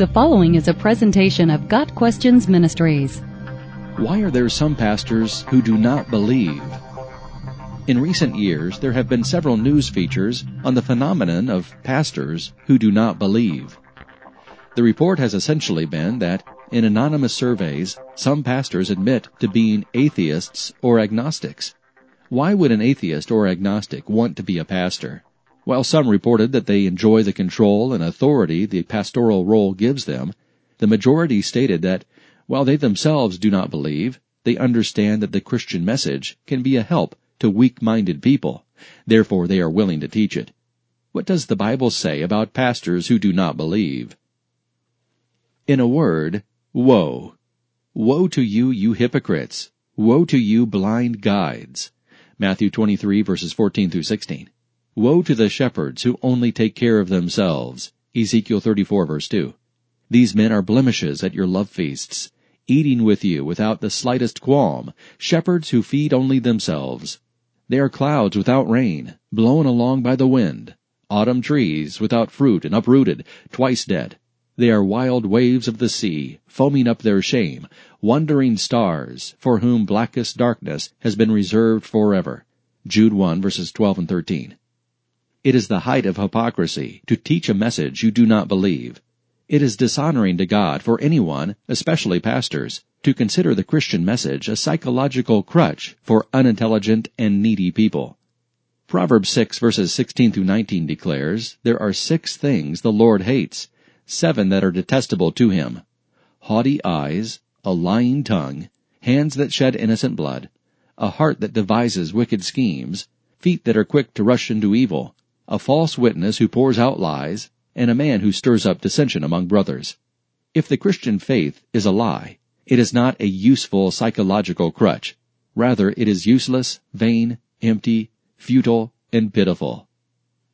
The following is a presentation of Got Questions Ministries. Why are there some pastors who do not believe? In recent years, there have been several news features on the phenomenon of pastors who do not believe. The report has essentially been that in anonymous surveys, some pastors admit to being atheists or agnostics. Why would an atheist or agnostic want to be a pastor? While some reported that they enjoy the control and authority the pastoral role gives them, the majority stated that while they themselves do not believe, they understand that the Christian message can be a help to weak-minded people. Therefore, they are willing to teach it. What does the Bible say about pastors who do not believe? In a word, woe. Woe to you, you hypocrites. Woe to you, blind guides. Matthew 23 verses 14 through 16. Woe to the shepherds who only take care of themselves. Ezekiel 34 verse 2. These men are blemishes at your love feasts, eating with you without the slightest qualm, shepherds who feed only themselves. They are clouds without rain, blown along by the wind, autumn trees without fruit and uprooted, twice dead. They are wild waves of the sea, foaming up their shame, wandering stars, for whom blackest darkness has been reserved forever. Jude 1 verses 12 and 13. It is the height of hypocrisy to teach a message you do not believe. It is dishonoring to God for anyone, especially pastors, to consider the Christian message a psychological crutch for unintelligent and needy people. Proverbs 6 verses 16 through 19 declares, There are six things the Lord hates, seven that are detestable to him. Haughty eyes, a lying tongue, hands that shed innocent blood, a heart that devises wicked schemes, feet that are quick to rush into evil, a false witness who pours out lies, and a man who stirs up dissension among brothers. If the Christian faith is a lie, it is not a useful psychological crutch. Rather, it is useless, vain, empty, futile, and pitiful.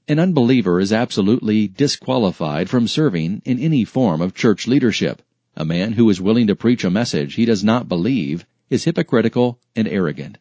An unbeliever is absolutely disqualified from serving in any form of church leadership. A man who is willing to preach a message he does not believe is hypocritical and arrogant.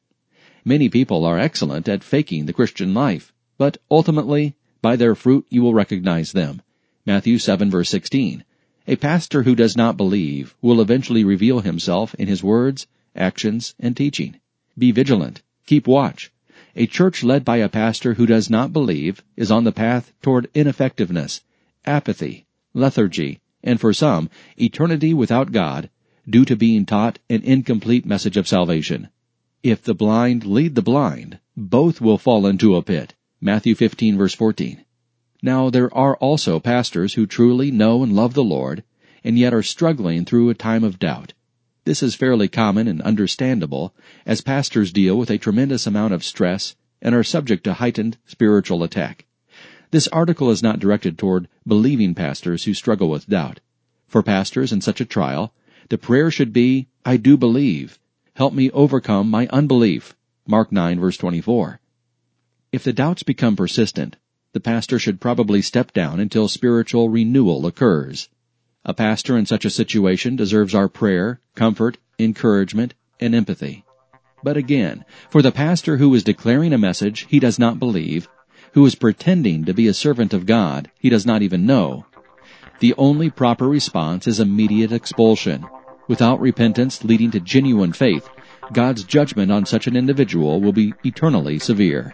Many people are excellent at faking the Christian life but ultimately, by their fruit you will recognize them. Matthew 7 verse 16. A pastor who does not believe will eventually reveal himself in his words, actions, and teaching. Be vigilant. Keep watch. A church led by a pastor who does not believe is on the path toward ineffectiveness, apathy, lethargy, and for some, eternity without God, due to being taught an incomplete message of salvation. If the blind lead the blind, both will fall into a pit. Matthew 15 verse 14. Now there are also pastors who truly know and love the Lord, and yet are struggling through a time of doubt. This is fairly common and understandable, as pastors deal with a tremendous amount of stress and are subject to heightened spiritual attack. This article is not directed toward believing pastors who struggle with doubt. For pastors in such a trial, the prayer should be, I do believe. Help me overcome my unbelief. Mark 9 verse 24. If the doubts become persistent, the pastor should probably step down until spiritual renewal occurs. A pastor in such a situation deserves our prayer, comfort, encouragement, and empathy. But again, for the pastor who is declaring a message he does not believe, who is pretending to be a servant of God he does not even know, the only proper response is immediate expulsion. Without repentance leading to genuine faith, God's judgment on such an individual will be eternally severe.